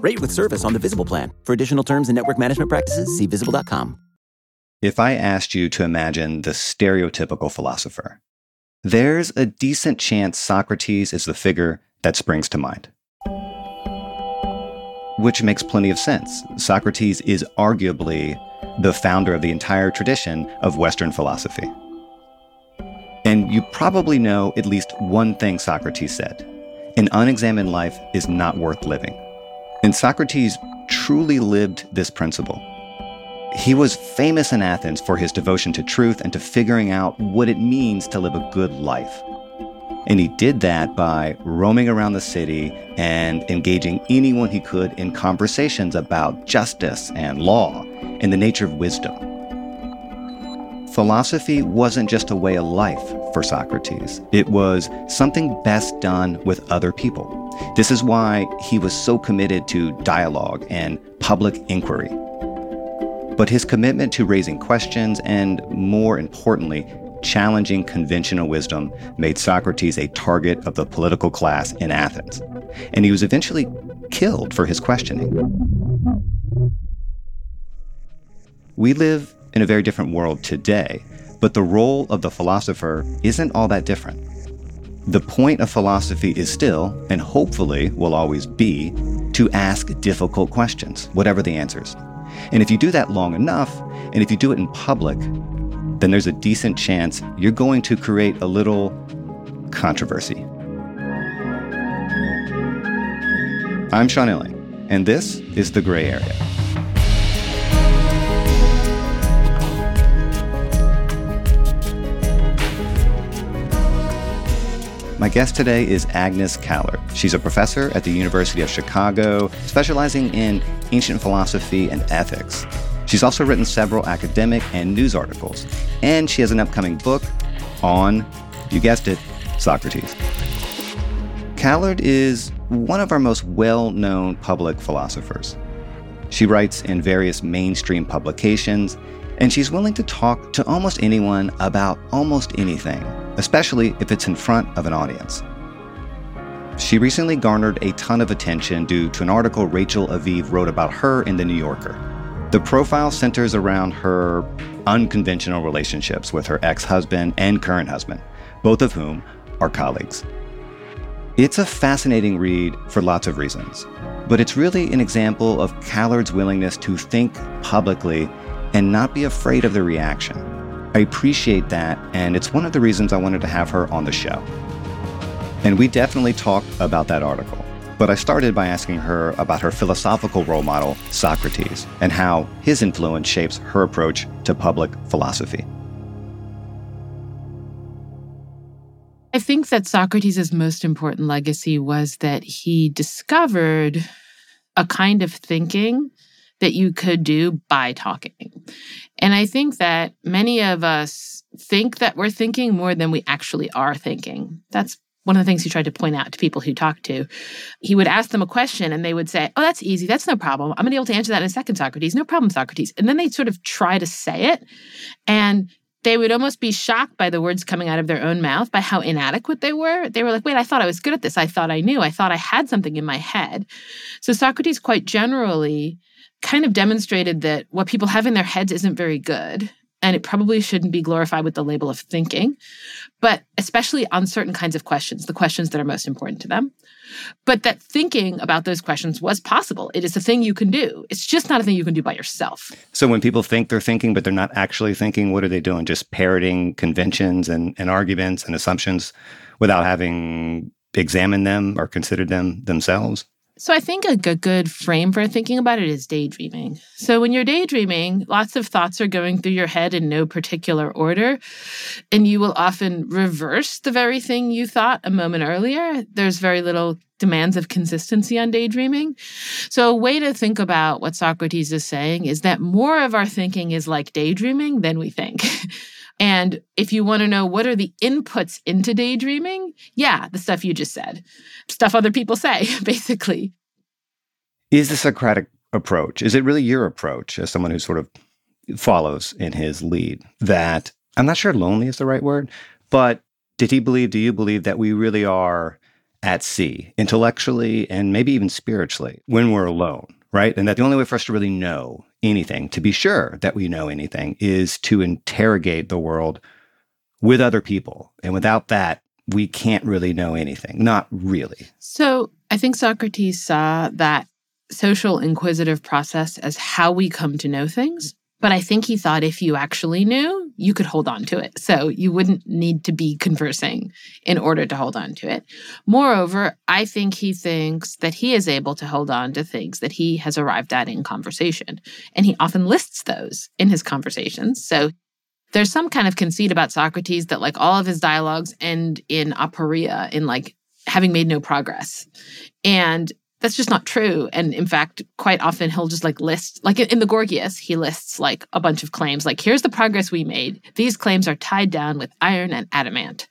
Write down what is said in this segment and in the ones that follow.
Rate with service on the Visible plan. For additional terms and network management practices, see visible.com. If I asked you to imagine the stereotypical philosopher, there's a decent chance Socrates is the figure that springs to mind. Which makes plenty of sense. Socrates is arguably the founder of the entire tradition of Western philosophy. And you probably know at least one thing Socrates said an unexamined life is not worth living. And Socrates truly lived this principle. He was famous in Athens for his devotion to truth and to figuring out what it means to live a good life. And he did that by roaming around the city and engaging anyone he could in conversations about justice and law and the nature of wisdom. Philosophy wasn't just a way of life for Socrates, it was something best done with other people. This is why he was so committed to dialogue and public inquiry. But his commitment to raising questions and, more importantly, challenging conventional wisdom made Socrates a target of the political class in Athens. And he was eventually killed for his questioning. We live in a very different world today, but the role of the philosopher isn't all that different. The point of philosophy is still, and hopefully will always be, to ask difficult questions, whatever the answers. And if you do that long enough, and if you do it in public, then there's a decent chance you're going to create a little controversy. I'm Sean Illing, and this is The Gray Area. My guest today is Agnes Callard. She's a professor at the University of Chicago, specializing in ancient philosophy and ethics. She's also written several academic and news articles, and she has an upcoming book on, you guessed it, Socrates. Callard is one of our most well known public philosophers. She writes in various mainstream publications, and she's willing to talk to almost anyone about almost anything especially if it's in front of an audience. She recently garnered a ton of attention due to an article Rachel Aviv wrote about her in The New Yorker. The profile centers around her unconventional relationships with her ex husband and current husband, both of whom are colleagues. It's a fascinating read for lots of reasons, but it's really an example of Callard's willingness to think publicly and not be afraid of the reaction. I appreciate that, and it's one of the reasons I wanted to have her on the show. And we definitely talked about that article. But I started by asking her about her philosophical role model, Socrates, and how his influence shapes her approach to public philosophy. I think that Socrates' most important legacy was that he discovered a kind of thinking that you could do by talking. And I think that many of us think that we're thinking more than we actually are thinking. That's one of the things he tried to point out to people who talked to. He would ask them a question and they would say, Oh, that's easy. That's no problem. I'm going to be able to answer that in a second, Socrates. No problem, Socrates. And then they'd sort of try to say it. And they would almost be shocked by the words coming out of their own mouth, by how inadequate they were. They were like, wait, I thought I was good at this. I thought I knew. I thought I had something in my head. So Socrates, quite generally, kind of demonstrated that what people have in their heads isn't very good and it probably shouldn't be glorified with the label of thinking, but especially on certain kinds of questions, the questions that are most important to them. But that thinking about those questions was possible. It is a thing you can do. It's just not a thing you can do by yourself. So when people think they're thinking, but they're not actually thinking, what are they doing? Just parroting conventions and, and arguments and assumptions without having examined them or considered them themselves? So I think a good frame for thinking about it is daydreaming. So when you're daydreaming, lots of thoughts are going through your head in no particular order, and you will often reverse the very thing you thought a moment earlier. There's very little demands of consistency on daydreaming. So a way to think about what Socrates is saying is that more of our thinking is like daydreaming than we think. And if you want to know what are the inputs into daydreaming, yeah, the stuff you just said, stuff other people say, basically. Is the Socratic approach, is it really your approach as someone who sort of follows in his lead that I'm not sure lonely is the right word, but did he believe, do you believe that we really are at sea intellectually and maybe even spiritually when we're alone? Right? And that the only way for us to really know anything, to be sure that we know anything, is to interrogate the world with other people. And without that, we can't really know anything. Not really. So I think Socrates saw that social inquisitive process as how we come to know things. But I think he thought if you actually knew, you could hold on to it. So you wouldn't need to be conversing in order to hold on to it. Moreover, I think he thinks that he is able to hold on to things that he has arrived at in conversation. And he often lists those in his conversations. So there's some kind of conceit about Socrates that like all of his dialogues end in aporia, in like having made no progress. And that's just not true. And in fact, quite often he'll just like list, like in the Gorgias, he lists like a bunch of claims, like, here's the progress we made. These claims are tied down with iron and adamant.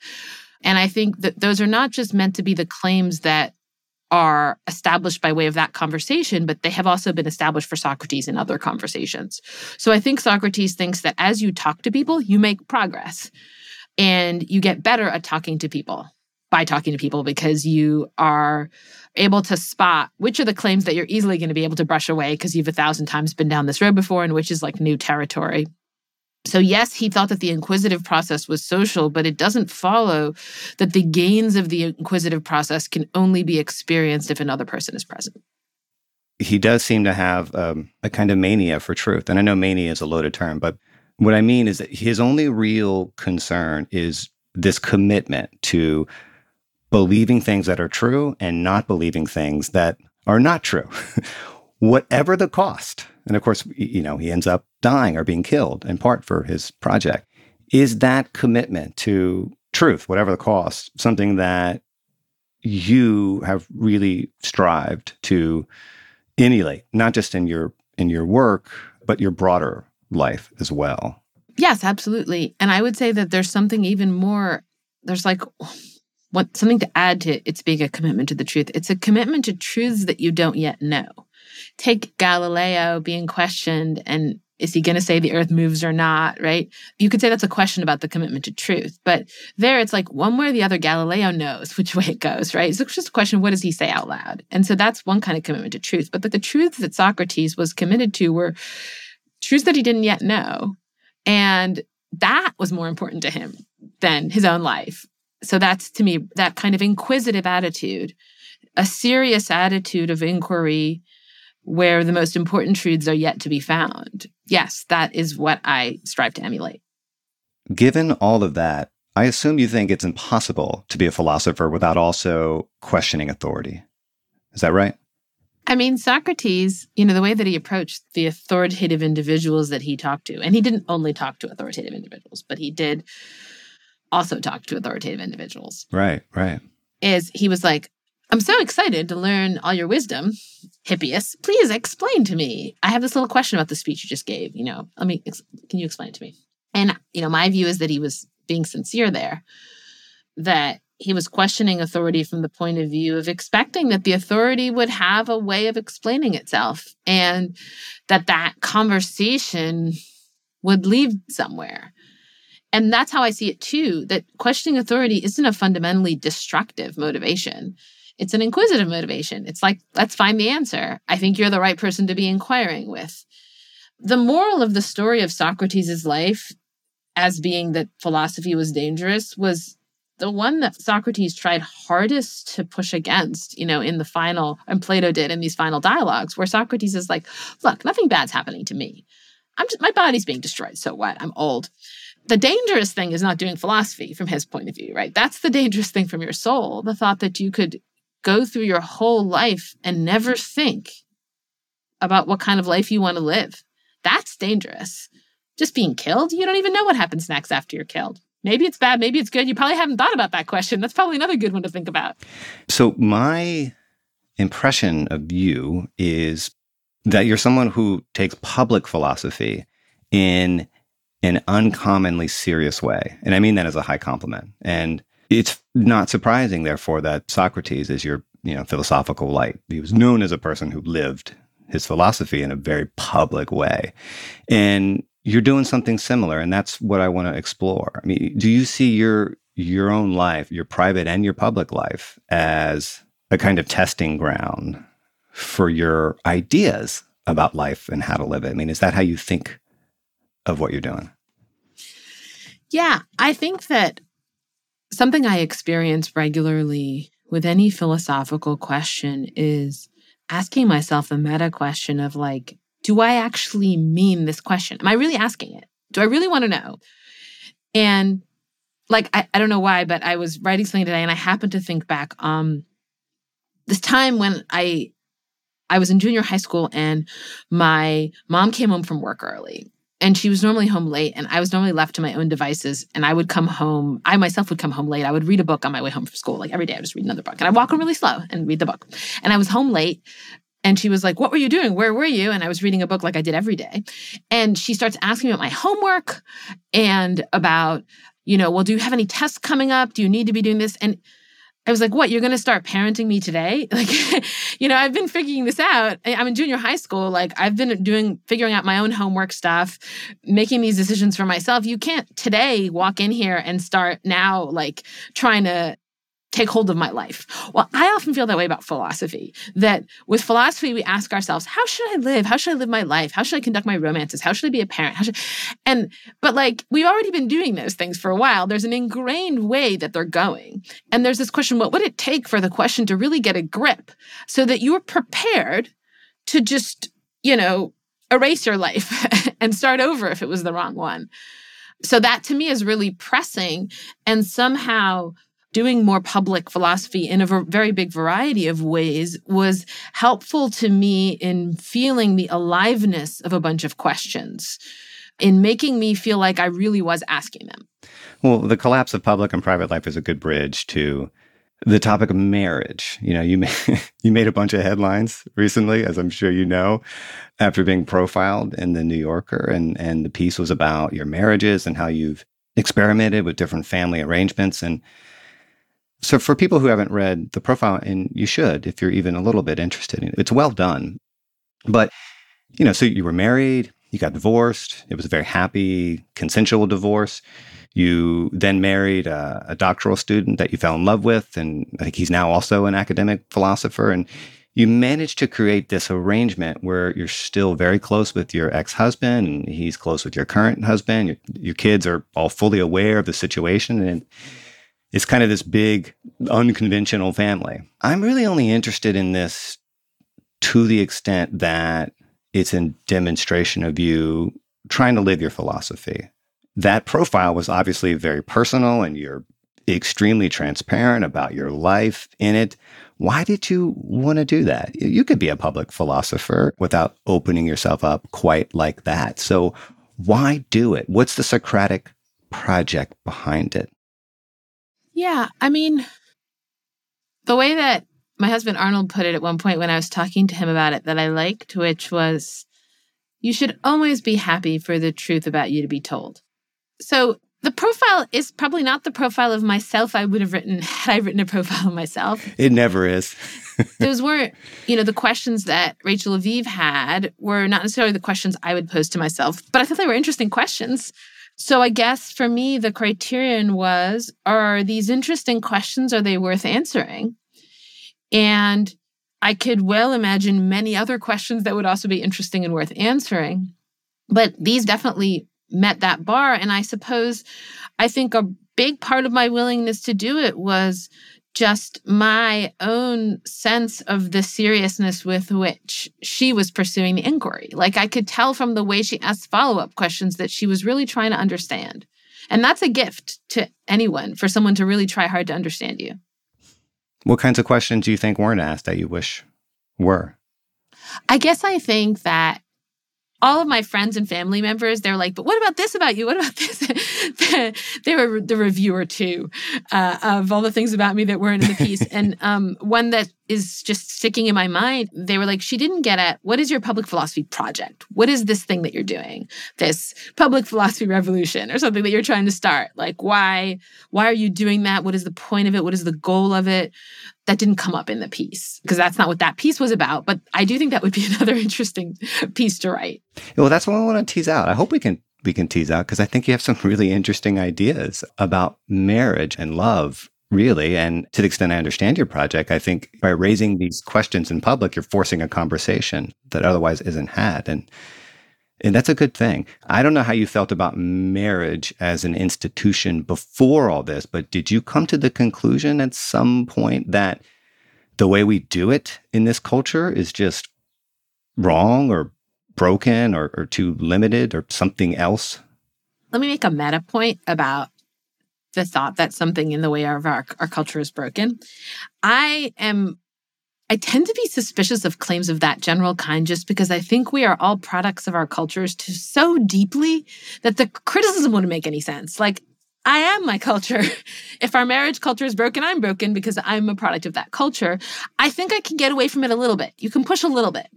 And I think that those are not just meant to be the claims that are established by way of that conversation, but they have also been established for Socrates in other conversations. So I think Socrates thinks that as you talk to people, you make progress and you get better at talking to people by talking to people because you are able to spot which are the claims that you're easily going to be able to brush away because you've a thousand times been down this road before and which is like new territory. So, yes, he thought that the inquisitive process was social, but it doesn't follow that the gains of the inquisitive process can only be experienced if another person is present. He does seem to have um, a kind of mania for truth. And I know mania is a loaded term, but what I mean is that his only real concern is this commitment to believing things that are true and not believing things that are not true, whatever the cost. And of course, you know, he ends up dying or being killed in part for his project. Is that commitment to truth, whatever the cost, something that you have really strived to emulate, not just in your in your work, but your broader life as well? Yes, absolutely. And I would say that there's something even more there's like something to add to it's being a commitment to the truth. It's a commitment to truths that you don't yet know. Take Galileo being questioned and is he going to say the earth moves or not, right? You could say that's a question about the commitment to truth. But there it's like one way or the other, Galileo knows which way it goes, right? So it's just a question of what does he say out loud? And so that's one kind of commitment to truth. But the, the truths that Socrates was committed to were truths that he didn't yet know. And that was more important to him than his own life so that's to me that kind of inquisitive attitude, a serious attitude of inquiry where the most important truths are yet to be found. Yes, that is what I strive to emulate. Given all of that, I assume you think it's impossible to be a philosopher without also questioning authority. Is that right? I mean, Socrates, you know, the way that he approached the authoritative individuals that he talked to, and he didn't only talk to authoritative individuals, but he did also talked to authoritative individuals. Right, right. Is he was like, I'm so excited to learn all your wisdom, Hippias. Please explain to me. I have this little question about the speech you just gave. You know, let me, can you explain it to me? And, you know, my view is that he was being sincere there, that he was questioning authority from the point of view of expecting that the authority would have a way of explaining itself and that that conversation would lead somewhere and that's how I see it too that questioning authority isn't a fundamentally destructive motivation. It's an inquisitive motivation. It's like, let's find the answer. I think you're the right person to be inquiring with. The moral of the story of Socrates' life as being that philosophy was dangerous was the one that Socrates tried hardest to push against, you know, in the final, and Plato did in these final dialogues, where Socrates is like, look, nothing bad's happening to me. I'm just, my body's being destroyed. So what? I'm old. The dangerous thing is not doing philosophy from his point of view, right? That's the dangerous thing from your soul. The thought that you could go through your whole life and never think about what kind of life you want to live. That's dangerous. Just being killed, you don't even know what happens next after you're killed. Maybe it's bad, maybe it's good. You probably haven't thought about that question. That's probably another good one to think about. So, my impression of you is that you're someone who takes public philosophy in an uncommonly serious way. And I mean that as a high compliment. And it's not surprising, therefore, that Socrates is your you know, philosophical light. He was known as a person who lived his philosophy in a very public way. And you're doing something similar and that's what i want to explore i mean do you see your your own life your private and your public life as a kind of testing ground for your ideas about life and how to live it i mean is that how you think of what you're doing yeah i think that something i experience regularly with any philosophical question is asking myself a meta question of like do I actually mean this question? Am I really asking it? Do I really want to know? And like, I, I don't know why, but I was writing something today and I happened to think back um this time when I I was in junior high school and my mom came home from work early and she was normally home late and I was normally left to my own devices and I would come home I myself would come home late I would read a book on my way home from school like every day I would just read another book and I walk home really slow and read the book and I was home late and she was like, What were you doing? Where were you? And I was reading a book like I did every day. And she starts asking me about my homework and about, you know, well, do you have any tests coming up? Do you need to be doing this? And I was like, what, you're going to start parenting me today? Like, you know, I've been figuring this out. I'm in junior high school. Like, I've been doing, figuring out my own homework stuff, making these decisions for myself. You can't today walk in here and start now, like, trying to take hold of my life. Well, I often feel that way about philosophy. That with philosophy, we ask ourselves, how should I live? How should I live my life? How should I conduct my romances? How should I be a parent? How should and but like we've already been doing those things for a while. There's an ingrained way that they're going. And there's this question, what would it take for the question to really get a grip so that you're prepared to just, you know, erase your life and start over if it was the wrong one? So that to me is really pressing and somehow doing more public philosophy in a very big variety of ways was helpful to me in feeling the aliveness of a bunch of questions, in making me feel like I really was asking them. Well, the collapse of public and private life is a good bridge to the topic of marriage. You know, you made, you made a bunch of headlines recently, as I'm sure you know, after being profiled in the New Yorker, and and the piece was about your marriages and how you've experimented with different family arrangements and so for people who haven't read the profile, and you should if you're even a little bit interested in it, it's well done. But, you know, so you were married, you got divorced. It was a very happy, consensual divorce. You then married a, a doctoral student that you fell in love with, and I think he's now also an academic philosopher. And you managed to create this arrangement where you're still very close with your ex-husband and he's close with your current husband your, your kids are all fully aware of the situation and it's kind of this big, unconventional family. I'm really only interested in this to the extent that it's a demonstration of you trying to live your philosophy. That profile was obviously very personal and you're extremely transparent about your life in it. Why did you want to do that? You could be a public philosopher without opening yourself up quite like that. So, why do it? What's the Socratic project behind it? Yeah. I mean, the way that my husband Arnold put it at one point when I was talking to him about it that I liked, which was, you should always be happy for the truth about you to be told. So the profile is probably not the profile of myself I would have written had I written a profile of myself. It never is. Those weren't, you know, the questions that Rachel Aviv had were not necessarily the questions I would pose to myself, but I thought they were interesting questions. So I guess for me, the criterion was are these interesting questions? Are they worth answering? And I could well imagine many other questions that would also be interesting and worth answering. But these definitely met that bar. And I suppose I think a big part of my willingness to do it was just my own sense of the seriousness with which she was pursuing the inquiry. Like I could tell from the way she asked follow up questions that she was really trying to understand. And that's a gift to anyone for someone to really try hard to understand you. What kinds of questions do you think weren't asked that you wish were? I guess I think that all of my friends and family members, they're like, but what about this about you? What about this? they were the reviewer too uh, of all the things about me that weren't in the piece. and um, one that is just sticking in my mind, they were like, she didn't get at what is your public philosophy project? What is this thing that you're doing? This public philosophy revolution or something that you're trying to start? Like, why? Why are you doing that? What is the point of it? What is the goal of it? that didn't come up in the piece because that's not what that piece was about. But I do think that would be another interesting piece to write. Well, that's what I want to tease out. I hope we can we can tease out because I think you have some really interesting ideas about marriage and love. Really. And to the extent I understand your project, I think by raising these questions in public, you're forcing a conversation that otherwise isn't had. And and that's a good thing. I don't know how you felt about marriage as an institution before all this, but did you come to the conclusion at some point that the way we do it in this culture is just wrong or broken or, or too limited or something else? Let me make a meta point about the thought that something in the way of our, our culture is broken. I am I tend to be suspicious of claims of that general kind just because I think we are all products of our cultures to so deeply that the criticism wouldn't make any sense. Like, I am my culture. if our marriage culture is broken, I'm broken because I'm a product of that culture. I think I can get away from it a little bit. You can push a little bit.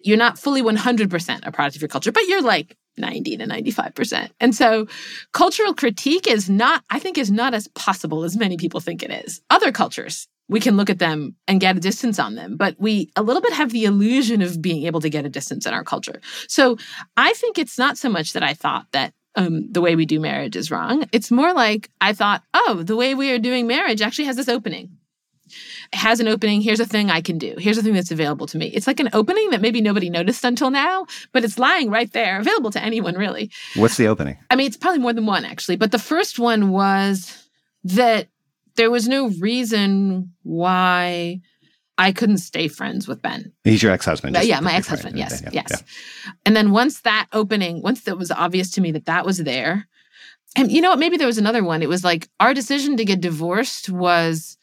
You're not fully 100% a product of your culture, but you're like 90 to 95%. And so cultural critique is not, I think, is not as possible as many people think it is. Other cultures we can look at them and get a distance on them but we a little bit have the illusion of being able to get a distance in our culture so i think it's not so much that i thought that um, the way we do marriage is wrong it's more like i thought oh the way we are doing marriage actually has this opening has an opening here's a thing i can do here's a thing that's available to me it's like an opening that maybe nobody noticed until now but it's lying right there available to anyone really what's the opening i mean it's probably more than one actually but the first one was that there was no reason why I couldn't stay friends with Ben. He's your ex-husband. Yeah, my ex-husband. Yes, yeah, yes. Yeah. And then once that opening, once it was obvious to me that that was there, and you know what? Maybe there was another one. It was like our decision to get divorced was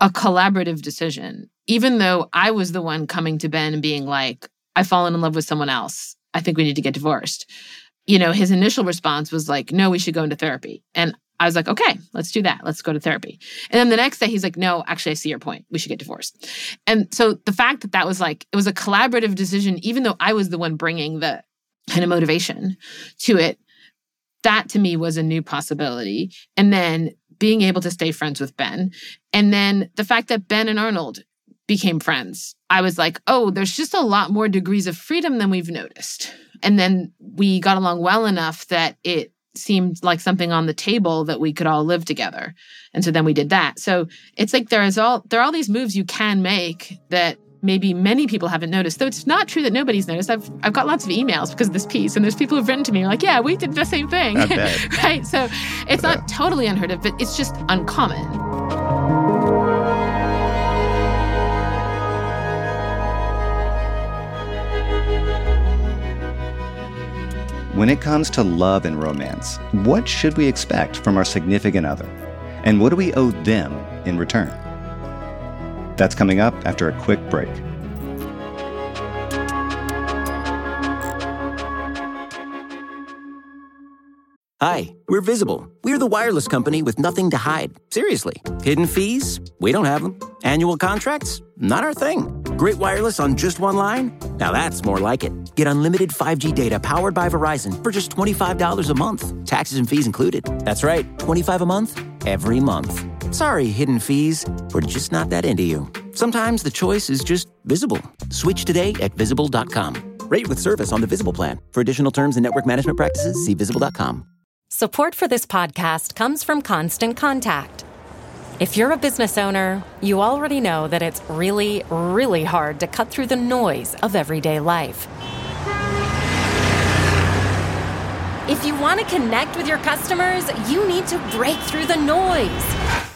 a collaborative decision, even though I was the one coming to Ben and being like, "I've fallen in love with someone else. I think we need to get divorced." You know, his initial response was like, "No, we should go into therapy." And I was like, okay, let's do that. Let's go to therapy. And then the next day, he's like, no, actually, I see your point. We should get divorced. And so the fact that that was like, it was a collaborative decision, even though I was the one bringing the kind of motivation to it, that to me was a new possibility. And then being able to stay friends with Ben. And then the fact that Ben and Arnold became friends, I was like, oh, there's just a lot more degrees of freedom than we've noticed. And then we got along well enough that it seemed like something on the table that we could all live together. And so then we did that. So it's like there is all there are all these moves you can make that maybe many people haven't noticed. Though it's not true that nobody's noticed. I've I've got lots of emails because of this piece, and there's people who've written to me like, "Yeah, we did the same thing." right? So it's not totally unheard of, but it's just uncommon. When it comes to love and romance, what should we expect from our significant other? And what do we owe them in return? That's coming up after a quick break. Hi, we're Visible. We're the wireless company with nothing to hide. Seriously. Hidden fees? We don't have them. Annual contracts? Not our thing. Great wireless on just one line? Now that's more like it. Get unlimited 5G data powered by Verizon for just $25 a month, taxes and fees included. That's right, 25 a month, every month. Sorry, hidden fees. We're just not that into you. Sometimes the choice is just visible. Switch today at visible.com. Rate with service on the Visible plan. For additional terms and network management practices, see visible.com. Support for this podcast comes from Constant Contact. If you're a business owner, you already know that it's really, really hard to cut through the noise of everyday life. If you want to connect with your customers, you need to break through the noise.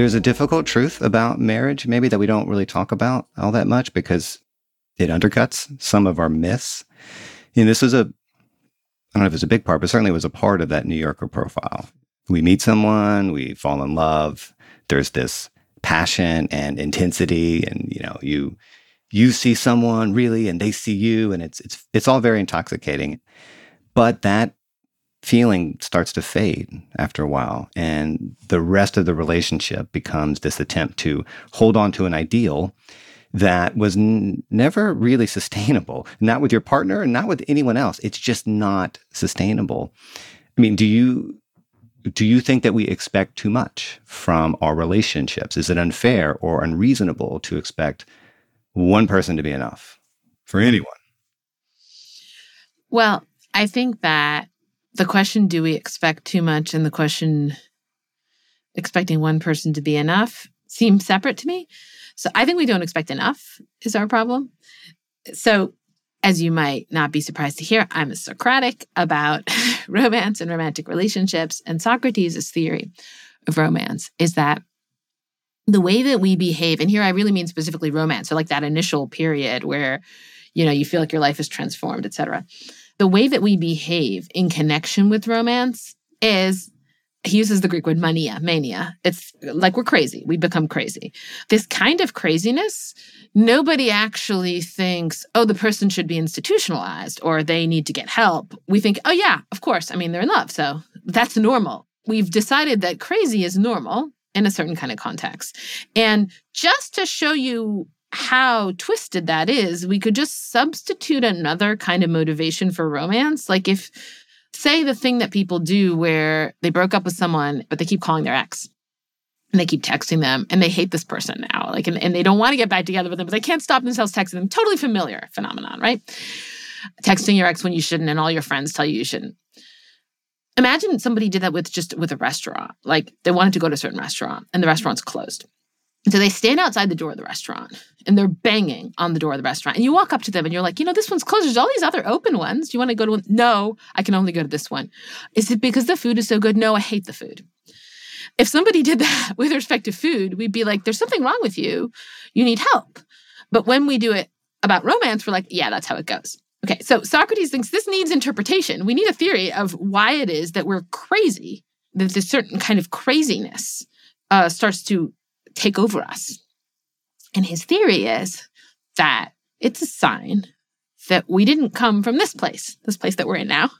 There's a difficult truth about marriage, maybe that we don't really talk about all that much because it undercuts some of our myths. And this was a, I don't know if it's a big part, but certainly it was a part of that New Yorker profile. We meet someone, we fall in love. There's this passion and intensity, and you know, you you see someone really, and they see you, and it's it's it's all very intoxicating. But that feeling starts to fade after a while. And the rest of the relationship becomes this attempt to hold on to an ideal that was n- never really sustainable, not with your partner and not with anyone else. It's just not sustainable. I mean, do you do you think that we expect too much from our relationships? Is it unfair or unreasonable to expect one person to be enough for anyone? Well, I think that the question, do we expect too much, and the question, expecting one person to be enough, seem separate to me. So I think we don't expect enough, is our problem. So, as you might not be surprised to hear, I'm a Socratic about romance and romantic relationships. And Socrates' theory of romance is that the way that we behave, and here I really mean specifically romance, so like that initial period where, you know, you feel like your life is transformed, et cetera the way that we behave in connection with romance is he uses the Greek word mania, mania. It's like we're crazy. We become crazy. This kind of craziness, nobody actually thinks, oh, the person should be institutionalized or they need to get help. We think, oh, yeah, of course. I mean, they're in love. So that's normal. We've decided that crazy is normal in a certain kind of context. And just to show you how twisted that is, we could just substitute another kind of motivation for romance. Like if, say, the thing that people do where they broke up with someone, but they keep calling their ex and they keep texting them and they hate this person now. Like, and, and they don't want to get back together with them, but they can't stop themselves texting them. Totally familiar phenomenon, right? Texting your ex when you shouldn't and all your friends tell you you shouldn't. Imagine somebody did that with just with a restaurant. Like they wanted to go to a certain restaurant and the restaurant's closed. So they stand outside the door of the restaurant and they're banging on the door of the restaurant. And you walk up to them and you're like, you know, this one's closed. There's all these other open ones. Do you want to go to one? No, I can only go to this one. Is it because the food is so good? No, I hate the food. If somebody did that with respect to food, we'd be like, there's something wrong with you. You need help. But when we do it about romance, we're like, yeah, that's how it goes. Okay, so Socrates thinks this needs interpretation. We need a theory of why it is that we're crazy, that this certain kind of craziness uh, starts to take over us. And his theory is that it's a sign that we didn't come from this place, this place that we're in now.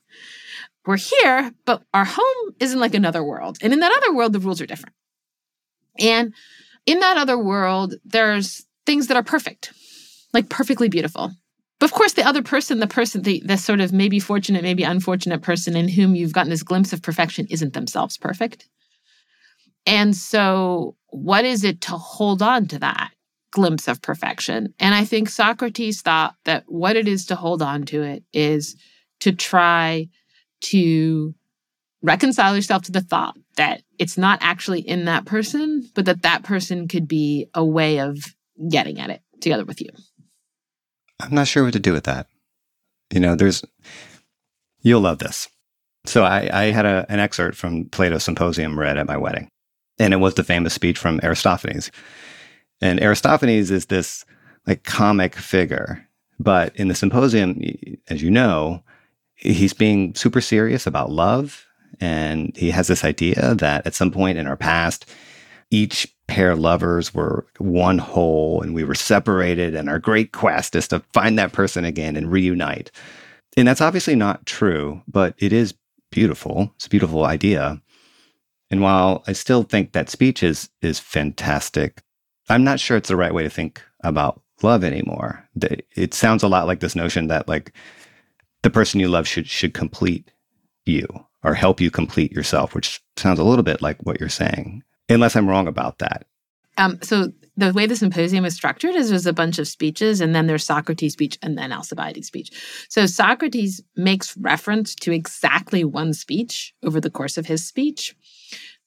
We're here, but our home is in like another world. And in that other world, the rules are different. And in that other world, there's things that are perfect, like perfectly beautiful. But of course, the other person, the person, the, the sort of maybe fortunate, maybe unfortunate person in whom you've gotten this glimpse of perfection isn't themselves perfect. And so, what is it to hold on to that glimpse of perfection? And I think Socrates thought that what it is to hold on to it is to try to reconcile yourself to the thought that it's not actually in that person, but that that person could be a way of getting at it together with you. I'm not sure what to do with that. You know, there's, you'll love this. So I, I had a, an excerpt from Plato's Symposium read at my wedding. And it was the famous speech from Aristophanes. And Aristophanes is this like comic figure. But in the symposium, as you know, he's being super serious about love And he has this idea that at some point in our past, each pair of lovers were one whole and we were separated, and our great quest is to find that person again and reunite. And that's obviously not true, but it is beautiful. It's a beautiful idea. And while I still think that speech is is fantastic, I'm not sure it's the right way to think about love anymore. It sounds a lot like this notion that like the person you love should should complete you or help you complete yourself, which sounds a little bit like what you're saying, unless I'm wrong about that. Um, so the way the symposium is structured is there's a bunch of speeches, and then there's Socrates' speech, and then Alcibiades' speech. So Socrates makes reference to exactly one speech over the course of his speech,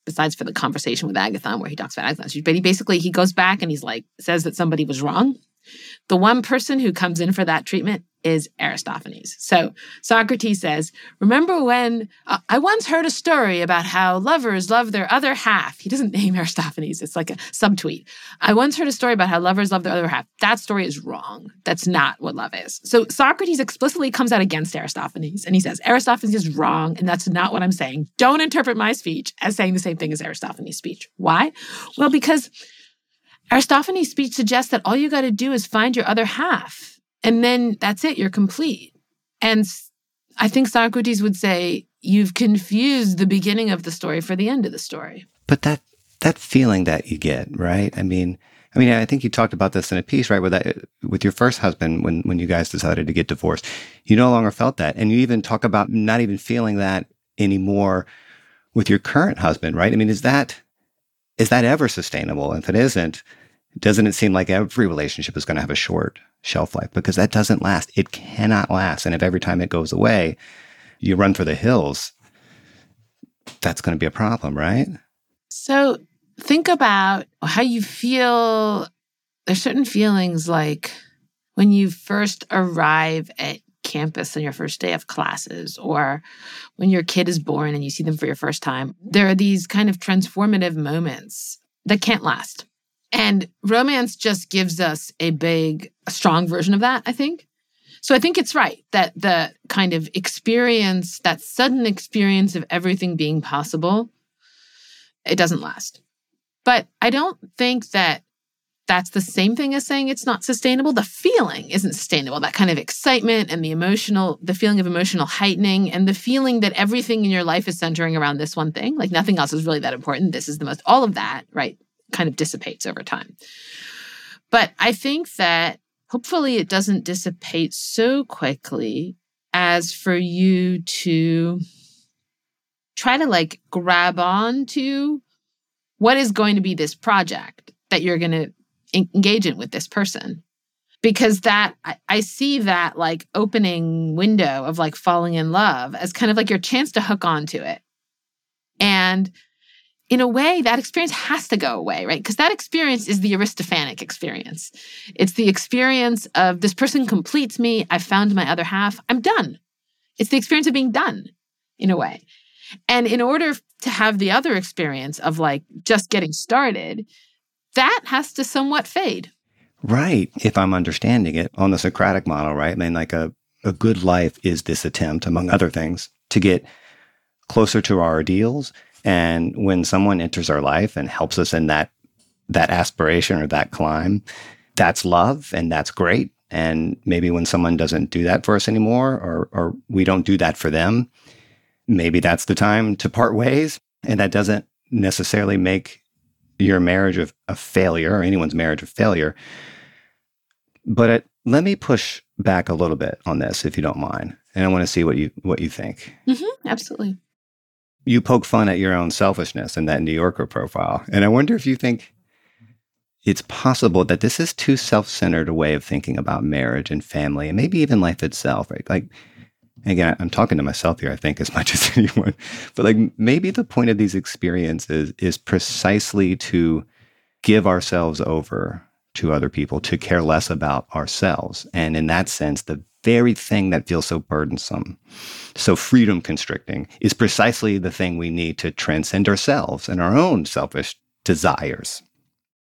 besides for the conversation with Agathon, where he talks about Agathon. But he basically he goes back and he's like says that somebody was wrong. The one person who comes in for that treatment is Aristophanes. So Socrates says, Remember when uh, I once heard a story about how lovers love their other half? He doesn't name Aristophanes, it's like a subtweet. I once heard a story about how lovers love their other half. That story is wrong. That's not what love is. So Socrates explicitly comes out against Aristophanes and he says, Aristophanes is wrong, and that's not what I'm saying. Don't interpret my speech as saying the same thing as Aristophanes' speech. Why? Well, because Aristophanes' speech suggests that all you got to do is find your other half and then that's it, you're complete. And I think Socrates would say, you've confused the beginning of the story for the end of the story. But that that feeling that you get, right? I mean, I mean, I think you talked about this in a piece, right? With that, with your first husband, when when you guys decided to get divorced, you no longer felt that, and you even talk about not even feeling that anymore with your current husband, right? I mean, is that is that ever sustainable? If it isn't, doesn't it seem like every relationship is going to have a short shelf life because that doesn't last. It cannot last. And if every time it goes away, you run for the hills, that's going to be a problem, right? So think about how you feel. There's certain feelings like when you first arrive at campus on your first day of classes or when your kid is born and you see them for your first time. There are these kind of transformative moments that can't last. And romance just gives us a big, strong version of that, I think. So I think it's right that the kind of experience, that sudden experience of everything being possible, it doesn't last. But I don't think that that's the same thing as saying it's not sustainable. The feeling isn't sustainable. That kind of excitement and the emotional, the feeling of emotional heightening and the feeling that everything in your life is centering around this one thing, like nothing else is really that important. This is the most, all of that, right? Kind of dissipates over time. But I think that hopefully it doesn't dissipate so quickly as for you to try to like grab on to what is going to be this project that you're going to engage in with this person because that I, I, see that like opening window of like falling in love as kind of like your chance to hook onto it and in a way, that experience has to go away, right? Because that experience is the Aristophanic experience. It's the experience of this person completes me. I found my other half. I'm done. It's the experience of being done in a way. And in order to have the other experience of like just getting started, that has to somewhat fade. Right. If I'm understanding it on the Socratic model, right? I mean, like a, a good life is this attempt, among other things, to get closer to our ideals and when someone enters our life and helps us in that that aspiration or that climb, that's love and that's great. And maybe when someone doesn't do that for us anymore or or we don't do that for them, maybe that's the time to part ways. And that doesn't necessarily make your marriage a, a failure or anyone's marriage a failure. But it, let me push back a little bit on this, if you don't mind, and I want to see what you what you think. Mm-hmm, absolutely you poke fun at your own selfishness in that New Yorker profile. And I wonder if you think it's possible that this is too self-centered a way of thinking about marriage and family and maybe even life itself, right? Like again, I'm talking to myself here, I think, as much as anyone. But like maybe the point of these experiences is precisely to give ourselves over to other people, to care less about ourselves. And in that sense, the very thing that feels so burdensome, so freedom constricting, is precisely the thing we need to transcend ourselves and our own selfish desires.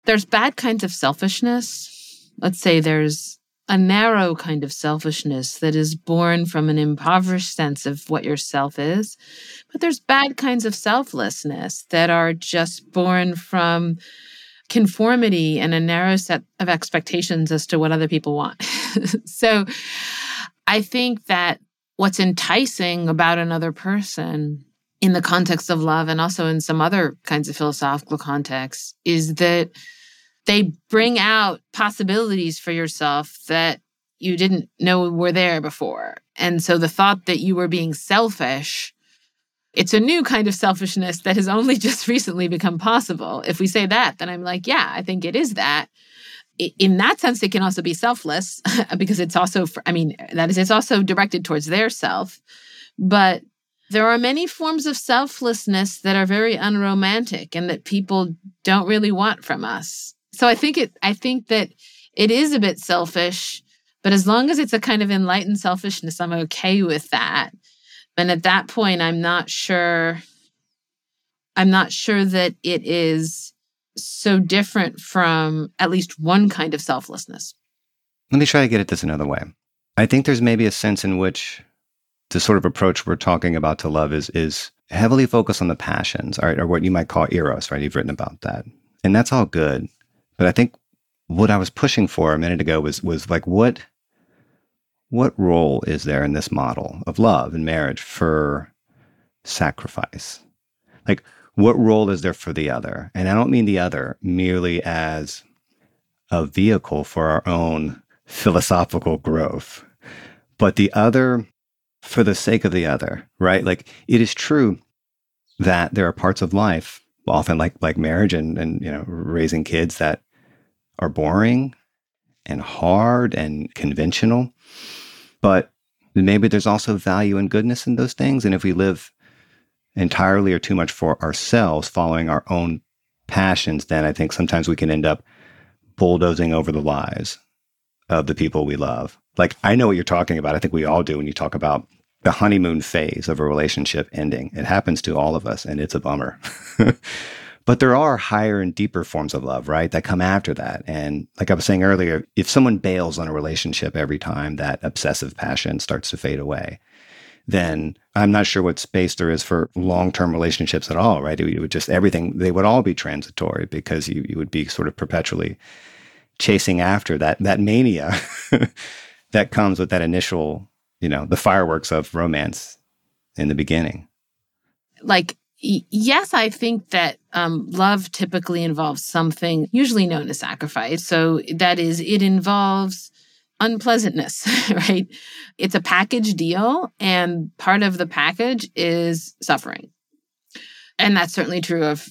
There's bad kinds of selfishness. Let's say there's a narrow kind of selfishness that is born from an impoverished sense of what your self is. But there's bad kinds of selflessness that are just born from conformity and a narrow set of expectations as to what other people want. so I think that what's enticing about another person in the context of love and also in some other kinds of philosophical contexts is that they bring out possibilities for yourself that you didn't know were there before. And so the thought that you were being selfish, it's a new kind of selfishness that has only just recently become possible. If we say that, then I'm like, yeah, I think it is that. In that sense, it can also be selfless because it's also, I mean, that is, it's also directed towards their self. But there are many forms of selflessness that are very unromantic and that people don't really want from us. So I think it I think that it is a bit selfish, but as long as it's a kind of enlightened selfishness, I'm okay with that. And at that point, I'm not sure I'm not sure that it is so different from at least one kind of selflessness. Let me try to get at this another way. I think there's maybe a sense in which the sort of approach we're talking about to love is is heavily focused on the passions, right, or what you might call eros, right? You've written about that, and that's all good. But I think what I was pushing for a minute ago was was like what what role is there in this model of love and marriage for sacrifice? Like what role is there for the other? And I don't mean the other merely as a vehicle for our own philosophical growth, but the other for the sake of the other, right? Like it is true that there are parts of life, often like like marriage and and you know raising kids that are boring and hard and conventional. But maybe there's also value and goodness in those things. And if we live entirely or too much for ourselves, following our own passions, then I think sometimes we can end up bulldozing over the lives of the people we love. Like, I know what you're talking about. I think we all do when you talk about the honeymoon phase of a relationship ending. It happens to all of us, and it's a bummer. But there are higher and deeper forms of love, right? That come after that. And like I was saying earlier, if someone bails on a relationship every time that obsessive passion starts to fade away, then I'm not sure what space there is for long term relationships at all, right? It would just everything, they would all be transitory because you, you would be sort of perpetually chasing after that, that mania that comes with that initial, you know, the fireworks of romance in the beginning. Like yes, I think that um, love typically involves something usually known as sacrifice. So that is, it involves unpleasantness, right? It's a package deal, and part of the package is suffering. And that's certainly true of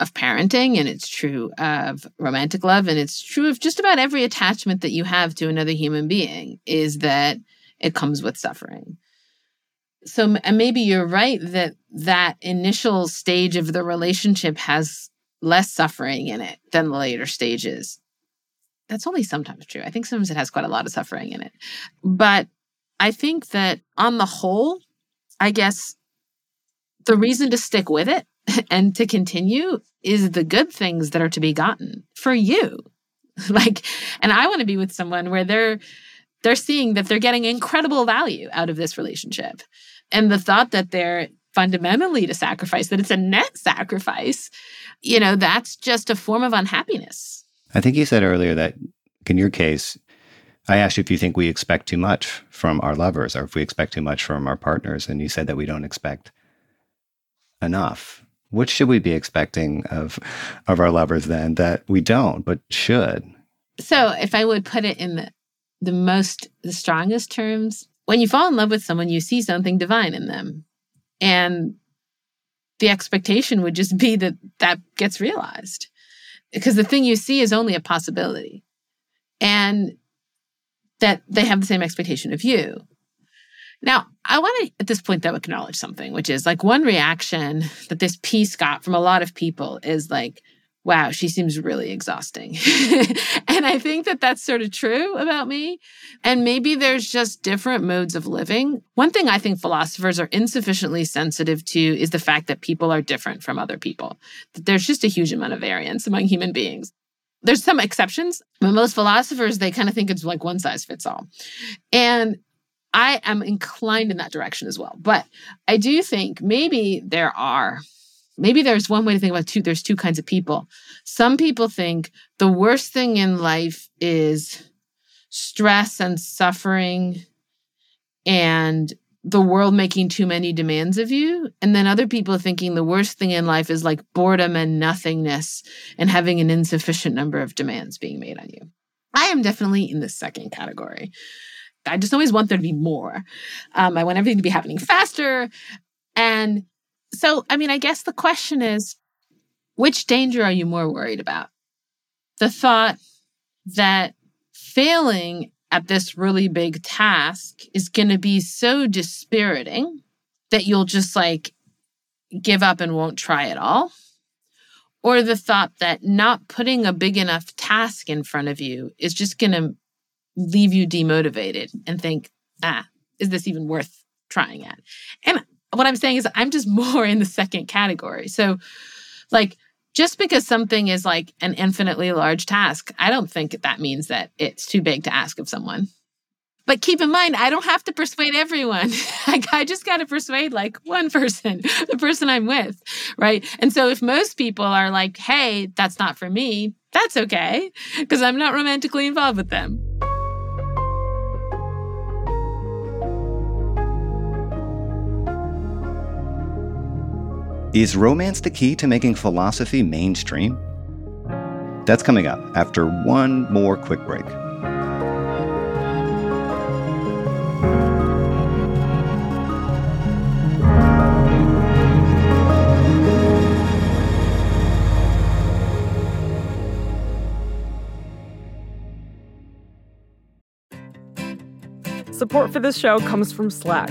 of parenting and it's true of romantic love and it's true of just about every attachment that you have to another human being is that it comes with suffering so and maybe you're right that that initial stage of the relationship has less suffering in it than the later stages that's only sometimes true. I think sometimes it has quite a lot of suffering in it. But i think that on the whole i guess the reason to stick with it and to continue is the good things that are to be gotten for you. Like and i want to be with someone where they're they're seeing that they're getting incredible value out of this relationship. And the thought that they're fundamentally to sacrifice, that it's a net sacrifice, you know, that's just a form of unhappiness. I think you said earlier that in your case, I asked you if you think we expect too much from our lovers or if we expect too much from our partners. And you said that we don't expect enough. What should we be expecting of of our lovers then that we don't, but should? So if I would put it in the the most the strongest terms, when you fall in love with someone, you see something divine in them. And the expectation would just be that that gets realized because the thing you see is only a possibility and that they have the same expectation of you. Now, I want to at this point though acknowledge something, which is like one reaction that this piece got from a lot of people is like, wow, she seems really exhausting. and I think that that's sort of true about me. And maybe there's just different modes of living. One thing I think philosophers are insufficiently sensitive to is the fact that people are different from other people, that there's just a huge amount of variance among human beings. there's some exceptions, but most philosophers, they kind of think it's like one size fits all. And I am inclined in that direction as well. But I do think maybe there are, maybe there's one way to think about two, there's two kinds of people. Some people think the worst thing in life is stress and suffering and the world making too many demands of you. And then other people thinking the worst thing in life is like boredom and nothingness and having an insufficient number of demands being made on you. I am definitely in the second category. I just always want there to be more. Um, I want everything to be happening faster. And so, I mean, I guess the question is which danger are you more worried about? The thought that failing at this really big task is going to be so dispiriting that you'll just like give up and won't try at all. Or the thought that not putting a big enough task in front of you is just going to leave you demotivated and think, ah, is this even worth trying at? And what I'm saying is, I'm just more in the second category. So, like, just because something is like an infinitely large task, I don't think that means that it's too big to ask of someone. But keep in mind, I don't have to persuade everyone. I just got to persuade like one person, the person I'm with, right? And so if most people are like, hey, that's not for me, that's okay, because I'm not romantically involved with them. Is romance the key to making philosophy mainstream? That's coming up after one more quick break. Support for this show comes from Slack.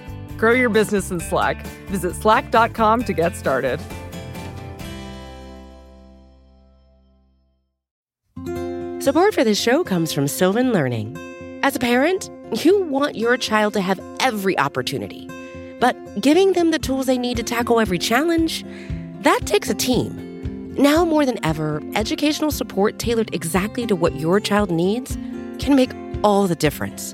Grow your business in Slack. Visit slack.com to get started. Support for this show comes from Sylvan Learning. As a parent, you want your child to have every opportunity, but giving them the tools they need to tackle every challenge, that takes a team. Now more than ever, educational support tailored exactly to what your child needs can make all the difference.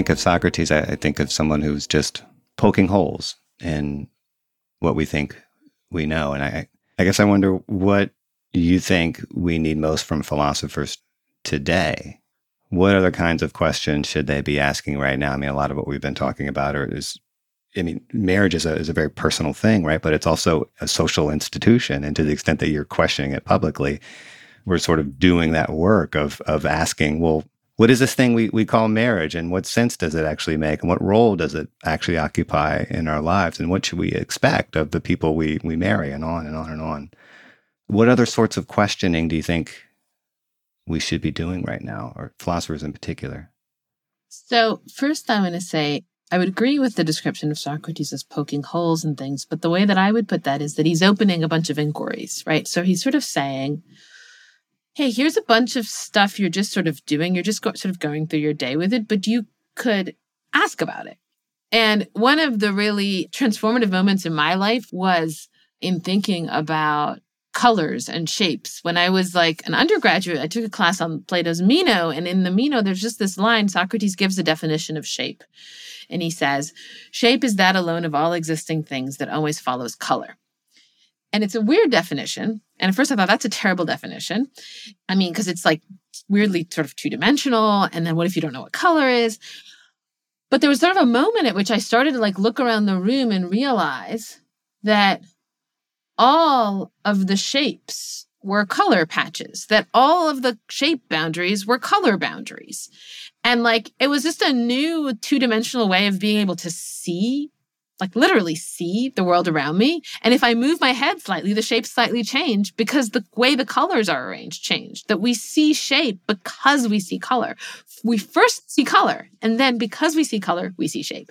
think of Socrates, I, I think of someone who's just poking holes in what we think we know. And I, I guess I wonder what you think we need most from philosophers today. What other kinds of questions should they be asking right now? I mean, a lot of what we've been talking about is, I mean, marriage is a, is a very personal thing, right? But it's also a social institution. And to the extent that you're questioning it publicly, we're sort of doing that work of, of asking, well, what is this thing we, we call marriage and what sense does it actually make and what role does it actually occupy in our lives and what should we expect of the people we, we marry and on and on and on what other sorts of questioning do you think we should be doing right now or philosophers in particular so first i'm going to say I would agree with the description of Socrates as poking holes and things, but the way that I would put that is that he's opening a bunch of inquiries, right? So he's sort of saying, hey, here's a bunch of stuff you're just sort of doing. You're just go- sort of going through your day with it, but you could ask about it. And one of the really transformative moments in my life was in thinking about colors and shapes. When I was like an undergraduate, I took a class on Plato's Meno. And in the Meno, there's just this line Socrates gives a definition of shape. And he says, Shape is that alone of all existing things that always follows color. And it's a weird definition. And at first I thought that's a terrible definition. I mean, because it's like weirdly sort of two dimensional. And then what if you don't know what color is? But there was sort of a moment at which I started to like look around the room and realize that all of the shapes were color patches, that all of the shape boundaries were color boundaries. And like it was just a new two dimensional way of being able to see, like literally see the world around me. And if I move my head slightly, the shapes slightly change because the way the colors are arranged changed. That we see shape because we see color. We first see color, and then because we see color, we see shape.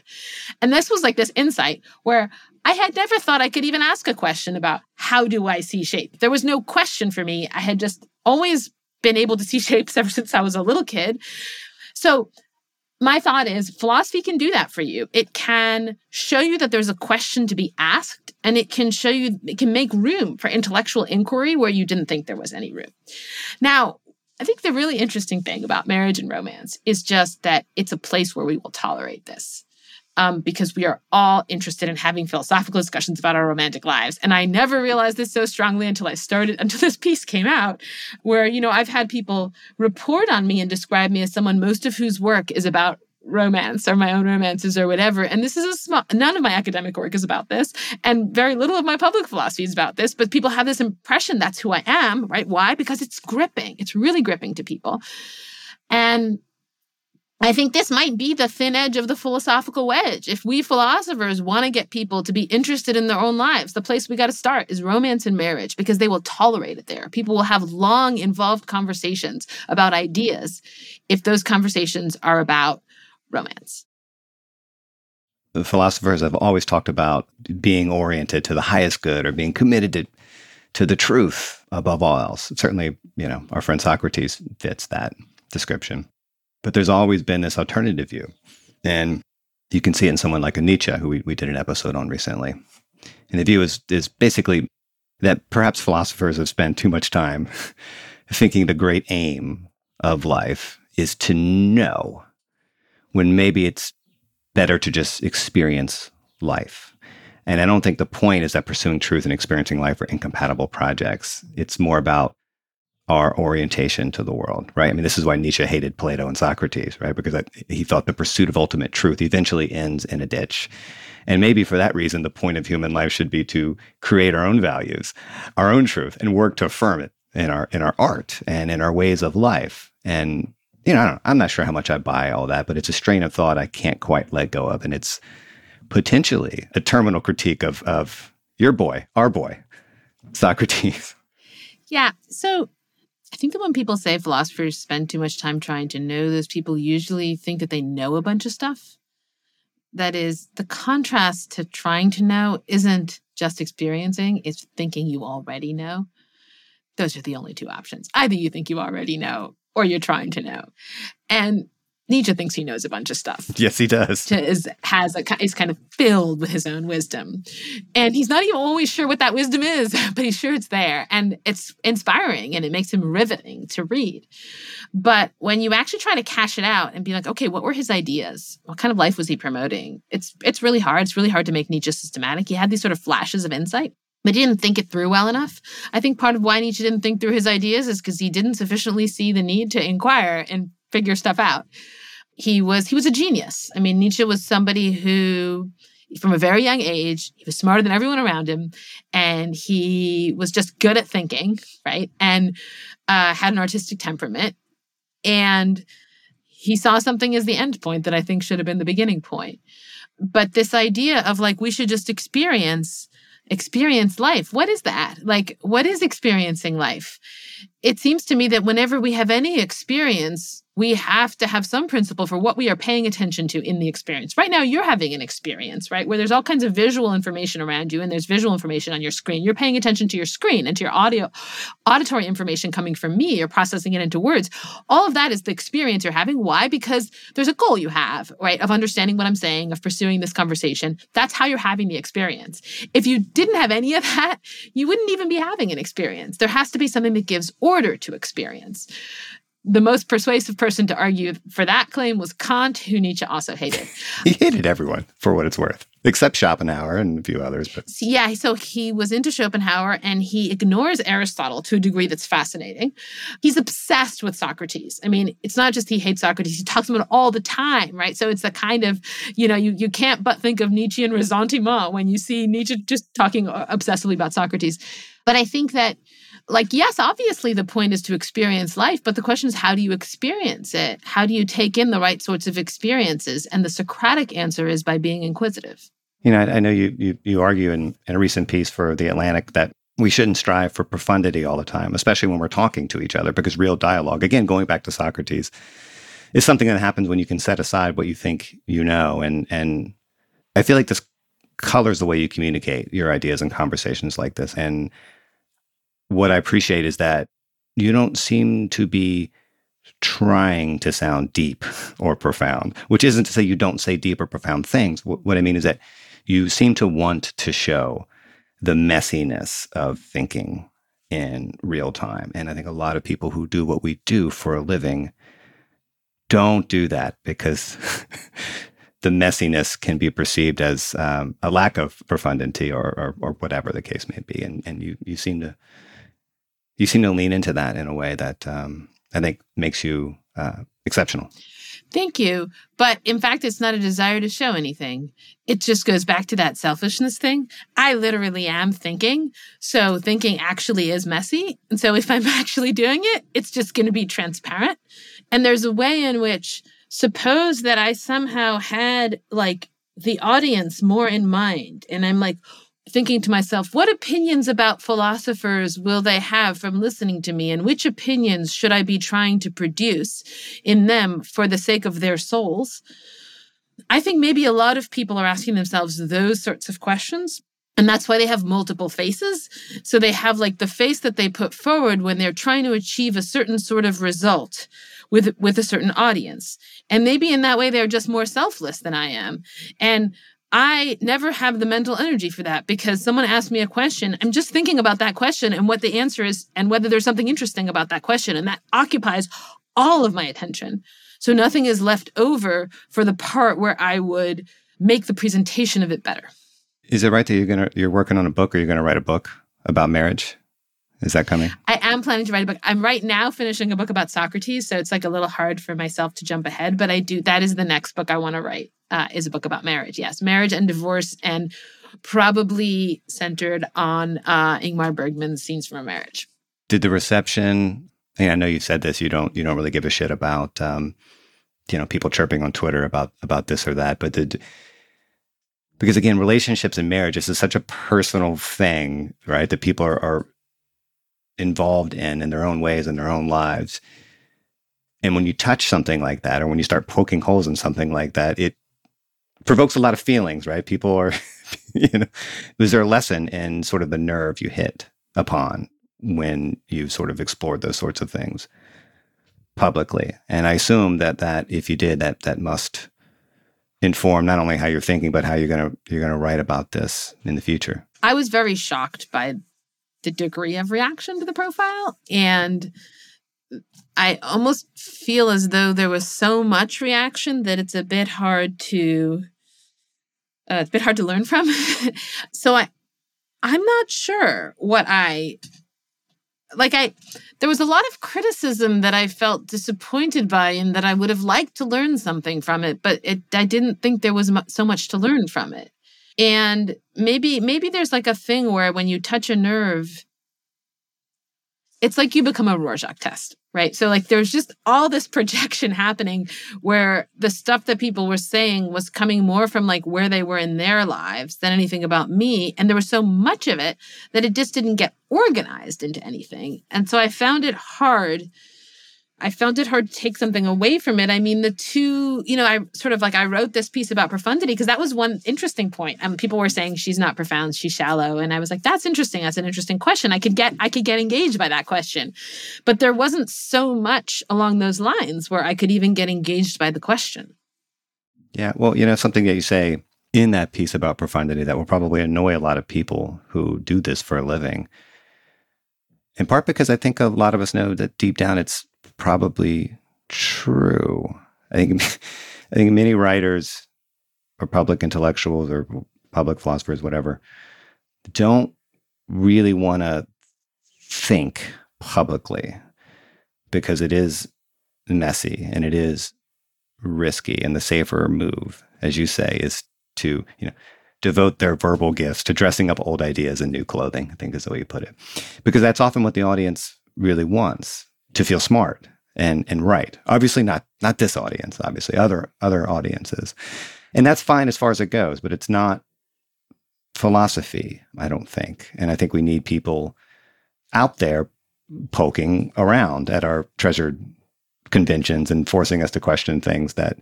And this was like this insight where I had never thought I could even ask a question about how do I see shape. There was no question for me. I had just always been able to see shapes ever since I was a little kid. So my thought is philosophy can do that for you. It can show you that there's a question to be asked and it can show you, it can make room for intellectual inquiry where you didn't think there was any room. Now, I think the really interesting thing about marriage and romance is just that it's a place where we will tolerate this um, because we are all interested in having philosophical discussions about our romantic lives. And I never realized this so strongly until I started, until this piece came out, where, you know, I've had people report on me and describe me as someone most of whose work is about romance or my own romances or whatever. And this is a small, none of my academic work is about this. And very little of my public philosophy is about this. But people have this impression that's who I am, right? Why? Because it's gripping. It's really gripping to people. And I think this might be the thin edge of the philosophical wedge. If we philosophers want to get people to be interested in their own lives, the place we got to start is romance and marriage because they will tolerate it there. People will have long, involved conversations about ideas if those conversations are about romance. The philosophers have always talked about being oriented to the highest good or being committed to, to the truth above all else. Certainly, you know, our friend Socrates fits that description. But there's always been this alternative view. And you can see it in someone like a Nietzsche, who we, we did an episode on recently. And the view is, is basically that perhaps philosophers have spent too much time thinking the great aim of life is to know when maybe it's better to just experience life. And I don't think the point is that pursuing truth and experiencing life are incompatible projects. It's more about our orientation to the world, right? I mean, this is why Nietzsche hated Plato and Socrates, right? Because he thought the pursuit of ultimate truth eventually ends in a ditch. And maybe for that reason, the point of human life should be to create our own values, our own truth, and work to affirm it in our in our art and in our ways of life. And you know, I'm not sure how much I buy all that, but it's a strain of thought I can't quite let go of, and it's potentially a terminal critique of of your boy, our boy, Socrates. Yeah. So I think that when people say philosophers spend too much time trying to know, those people usually think that they know a bunch of stuff. That is, the contrast to trying to know isn't just experiencing, it's thinking you already know. Those are the only two options. Either you think you already know or you're trying to know. And Nietzsche thinks he knows a bunch of stuff. Yes, he does. Is has a, is kind of filled with his own wisdom, and he's not even always sure what that wisdom is, but he's sure it's there, and it's inspiring, and it makes him riveting to read. But when you actually try to cash it out and be like, okay, what were his ideas? What kind of life was he promoting? It's it's really hard. It's really hard to make Nietzsche systematic. He had these sort of flashes of insight, but he didn't think it through well enough. I think part of why Nietzsche didn't think through his ideas is because he didn't sufficiently see the need to inquire and figure stuff out he was he was a genius. I mean, Nietzsche was somebody who from a very young age, he was smarter than everyone around him, and he was just good at thinking, right? And uh, had an artistic temperament, and he saw something as the end point that I think should have been the beginning point. But this idea of like we should just experience experience life. What is that? Like, what is experiencing life? It seems to me that whenever we have any experience, we have to have some principle for what we are paying attention to in the experience. Right now, you're having an experience, right, where there's all kinds of visual information around you and there's visual information on your screen. You're paying attention to your screen and to your audio, auditory information coming from me. You're processing it into words. All of that is the experience you're having. Why? Because there's a goal you have, right, of understanding what I'm saying, of pursuing this conversation. That's how you're having the experience. If you didn't have any of that, you wouldn't even be having an experience. There has to be something that gives order to experience the most persuasive person to argue for that claim was Kant, who Nietzsche also hated. he hated everyone for what it's worth, except Schopenhauer and a few others. But yeah, so he was into Schopenhauer and he ignores Aristotle to a degree that's fascinating. He's obsessed with Socrates. I mean, it's not just he hates Socrates; he talks about it all the time, right? So it's a kind of, you know, you you can't but think of Nietzschean ressentiment when you see Nietzsche just talking obsessively about Socrates. But I think that like yes obviously the point is to experience life but the question is how do you experience it? How do you take in the right sorts of experiences? And the socratic answer is by being inquisitive. You know i, I know you, you you argue in, in a recent piece for the atlantic that we shouldn't strive for profundity all the time especially when we're talking to each other because real dialogue again going back to socrates is something that happens when you can set aside what you think you know. And and i feel like this colors the way you communicate your ideas in conversations like this. And what I appreciate is that you don't seem to be trying to sound deep or profound, which isn't to say you don't say deep or profound things. What I mean is that you seem to want to show the messiness of thinking in real time. And I think a lot of people who do what we do for a living don't do that because the messiness can be perceived as um, a lack of profundity or, or, or, whatever the case may be. And, and you, you seem to you seem to lean into that in a way that um, I think makes you uh, exceptional. Thank you. But in fact, it's not a desire to show anything. It just goes back to that selfishness thing. I literally am thinking. So thinking actually is messy. And so if I'm actually doing it, it's just going to be transparent. And there's a way in which, suppose that I somehow had like the audience more in mind. And I'm like, thinking to myself, what opinions about philosophers will they have from listening to me? And which opinions should I be trying to produce in them for the sake of their souls? I think maybe a lot of people are asking themselves those sorts of questions. And that's why they have multiple faces. So they have like the face that they put forward when they're trying to achieve a certain sort of result with with a certain audience. And maybe in that way they're just more selfless than I am. And I never have the mental energy for that because someone asked me a question. I'm just thinking about that question and what the answer is and whether there's something interesting about that question. And that occupies all of my attention. So nothing is left over for the part where I would make the presentation of it better. Is it right that you're gonna you're working on a book or you're gonna write a book about marriage? Is that coming? I am planning to write a book. I'm right now finishing a book about Socrates, so it's like a little hard for myself to jump ahead, but I do that is the next book I want to write uh, is a book about marriage. Yes, marriage and divorce, and probably centered on uh, Ingmar Bergman's Scenes from a Marriage. Did the reception? I know you said this. You don't. You don't really give a shit about, um, you know, people chirping on Twitter about about this or that. But did because again, relationships and marriages is such a personal thing, right? That people are, are involved in in their own ways in their own lives. And when you touch something like that, or when you start poking holes in something like that, it provokes a lot of feelings, right? People are, you know, is there a lesson in sort of the nerve you hit upon when you've sort of explored those sorts of things publicly? And I assume that that if you did, that that must inform not only how you're thinking, but how you're gonna you're gonna write about this in the future. I was very shocked by the degree of reaction to the profile and I almost feel as though there was so much reaction that it's a bit hard to uh, it's a bit hard to learn from. so I I'm not sure what I like I there was a lot of criticism that I felt disappointed by and that I would have liked to learn something from it, but it I didn't think there was so much to learn from it. And maybe maybe there's like a thing where when you touch a nerve it's like you become a Rorschach test right? So, like, there's just all this projection happening where the stuff that people were saying was coming more from like where they were in their lives than anything about me. And there was so much of it that it just didn't get organized into anything. And so I found it hard I found it hard to take something away from it. I mean, the two, you know, I sort of like I wrote this piece about profundity because that was one interesting point. And um, people were saying she's not profound, she's shallow, and I was like, that's interesting. That's an interesting question. I could get I could get engaged by that question, but there wasn't so much along those lines where I could even get engaged by the question. Yeah, well, you know, something that you say in that piece about profundity that will probably annoy a lot of people who do this for a living. In part because I think a lot of us know that deep down it's probably true. I think I think many writers or public intellectuals or public philosophers, whatever, don't really want to think publicly because it is messy and it is risky. And the safer move, as you say, is to, you know, devote their verbal gifts to dressing up old ideas in new clothing, I think is the way you put it. Because that's often what the audience really wants to feel smart and and right. Obviously not not this audience, obviously other other audiences. And that's fine as far as it goes, but it's not philosophy, I don't think. And I think we need people out there poking around at our treasured conventions and forcing us to question things that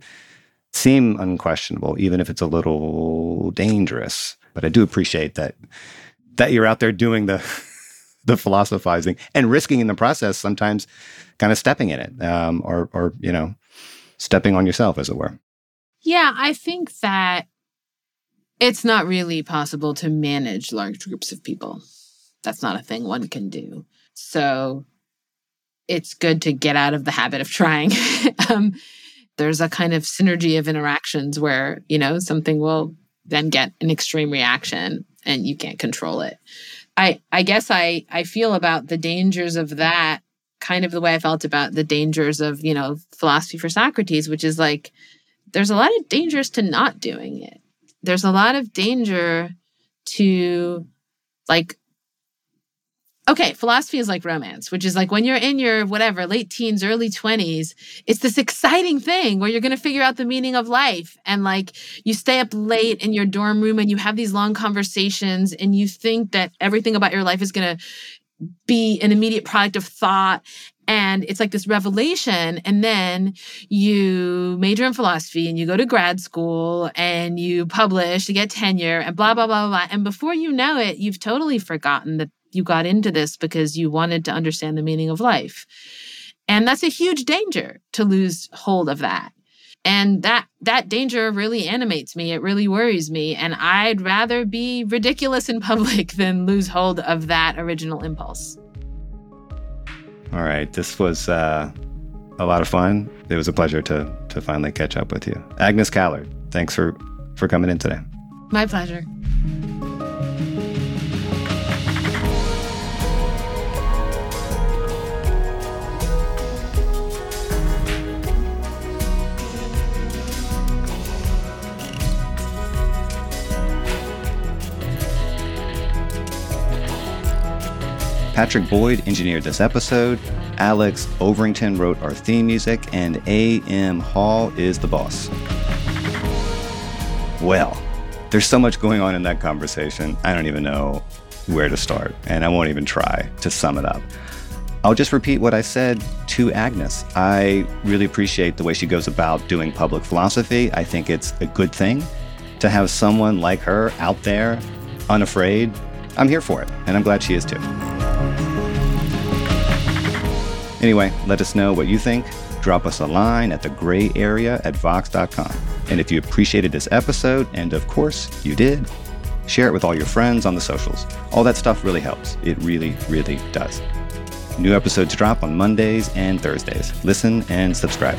seem unquestionable, even if it's a little dangerous. But I do appreciate that that you're out there doing the the philosophizing and risking in the process sometimes kind of stepping in it um, or or you know stepping on yourself as it were. Yeah i think that it's not really possible to manage large groups of people. That's not a thing one can do. So it's good to get out of the habit of trying. Um, there's a kind of synergy of interactions where you know something will then get an extreme reaction and you can't control it I I guess I I feel about the dangers of that kind of the way I felt about the dangers of, you know, philosophy for Socrates, which is like there's a lot of dangers to not doing it. There's a lot of danger to like okay, philosophy is like romance, which is like when you're in your whatever, late teens, early 20s, it's this exciting thing where you're going to figure out the meaning of life. And like you stay up late in your dorm room and you have these long conversations and you think that everything about your life is going to be an immediate product of thought. And it's like this revelation. And then you major in philosophy and you go to grad school and you publish to get tenure and blah blah blah blah. And before you know it you've totally forgotten that you got into this because you wanted to understand the meaning of life. And that's a huge danger to lose hold of that. And that that danger really animates me. It really worries me. And I'd rather be ridiculous in public than lose hold of that original impulse. All right. This was uh, a lot of fun. It was a pleasure to to finally catch up with you. Agnes Callard, thanks for for coming in today. My pleasure. Patrick Boyd engineered this episode. Alex Overington wrote our theme music, and A.M. Hall is the boss. Well, there's so much going on in that conversation. I don't even know where to start, and I won't even try to sum it up. I'll just repeat what I said to Agnes. I really appreciate the way she goes about doing public philosophy. I think it's a good thing to have someone like her out there, unafraid. I'm here for it, and I'm glad she is too. Anyway, let us know what you think. Drop us a line at the gray area at vox.com. And if you appreciated this episode, and of course you did, share it with all your friends on the socials. All that stuff really helps. It really, really does. New episodes drop on Mondays and Thursdays. Listen and subscribe.